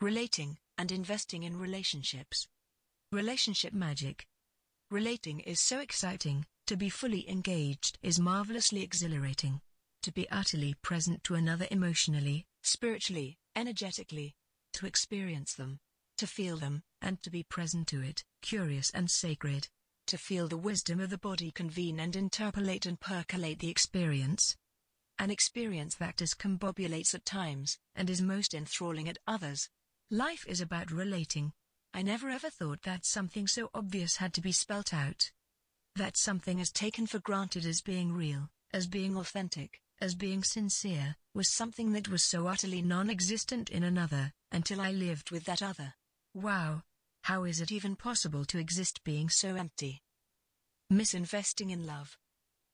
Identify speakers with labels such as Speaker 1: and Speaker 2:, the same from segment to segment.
Speaker 1: relating, and investing in relationships. Relationship magic. Relating is so exciting, to be fully engaged is marvelously exhilarating. To be utterly present to another emotionally, spiritually, energetically. To experience them. To feel them, and to be present to it, curious and sacred. To feel the wisdom of the body convene and interpolate and percolate the experience. An experience that discombobulates at times, and is most enthralling at others. Life is about relating. I never ever thought that something so obvious had to be spelt out. That something is taken for granted as being real, as being authentic, as being sincere, was something that was so utterly non-existent in another, until I lived with that other. Wow. How is it even possible to exist being so empty? Misinvesting in love.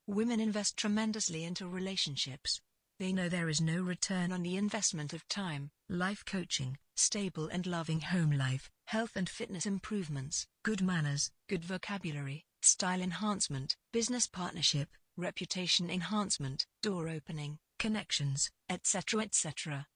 Speaker 1: Women invest tremendously into relationships. They know there is no return on the investment of time, life coaching, stable and loving home life, health and fitness improvements, good manners, good vocabulary, style enhancement, business partnership, reputation enhancement, door opening, connections, etc. etc.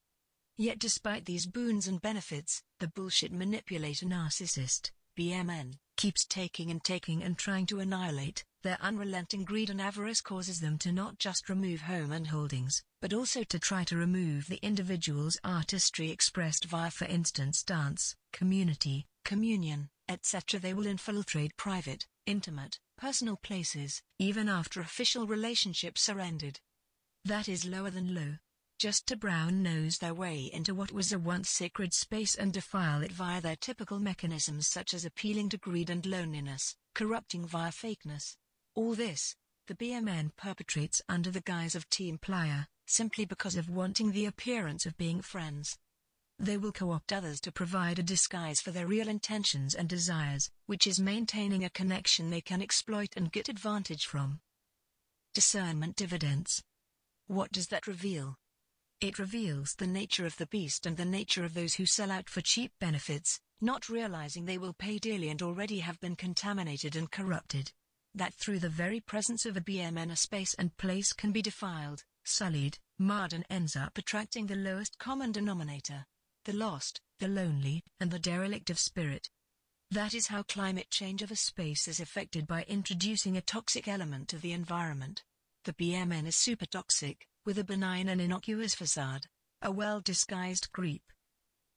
Speaker 1: Yet despite these boons and benefits, the bullshit manipulator narcissist, BMN, keeps taking and taking and trying to annihilate. Their unrelenting greed and avarice causes them to not just remove home and holdings, but also to try to remove the individual's artistry expressed via for instance dance, community, communion, etc. They will infiltrate private, intimate, personal places, even after official relationships are ended. That is lower than low. Just to brown nose their way into what was a once sacred space and defile it via their typical mechanisms such as appealing to greed and loneliness, corrupting via fakeness. All this, the BMN perpetrates under the guise of Team Playa, simply because of wanting the appearance of being friends. They will co-opt others to provide a disguise for their real intentions and desires, which is maintaining a connection they can exploit and get advantage from. Discernment dividends. What does that reveal? It reveals the nature of the beast and the nature of those who sell out for cheap benefits, not realizing they will pay dearly and already have been contaminated and corrupted. That through the very presence of a BMN a space and place can be defiled, sullied, marred and ends up attracting the lowest common denominator. The lost, the lonely, and the derelict of spirit. That is how climate change of a space is affected by introducing a toxic element to the environment. The BMN is super toxic, with a benign and innocuous facade, a well-disguised creep.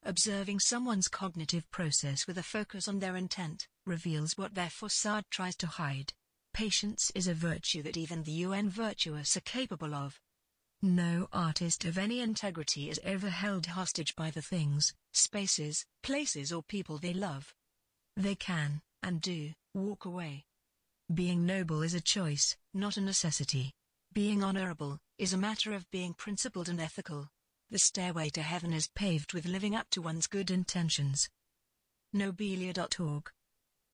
Speaker 1: Observing someone's cognitive process with a focus on their intent, reveals what their facade tries to hide. Patience is a virtue that even the UN virtuous are capable of. No artist of any integrity is ever held hostage by the things, spaces, places or people they love. They can, and do, walk away. Being noble is a choice, not a necessity. Being honorable, is a matter of being principled and ethical. The stairway to heaven is paved with living up to one's good intentions. Nobelia.org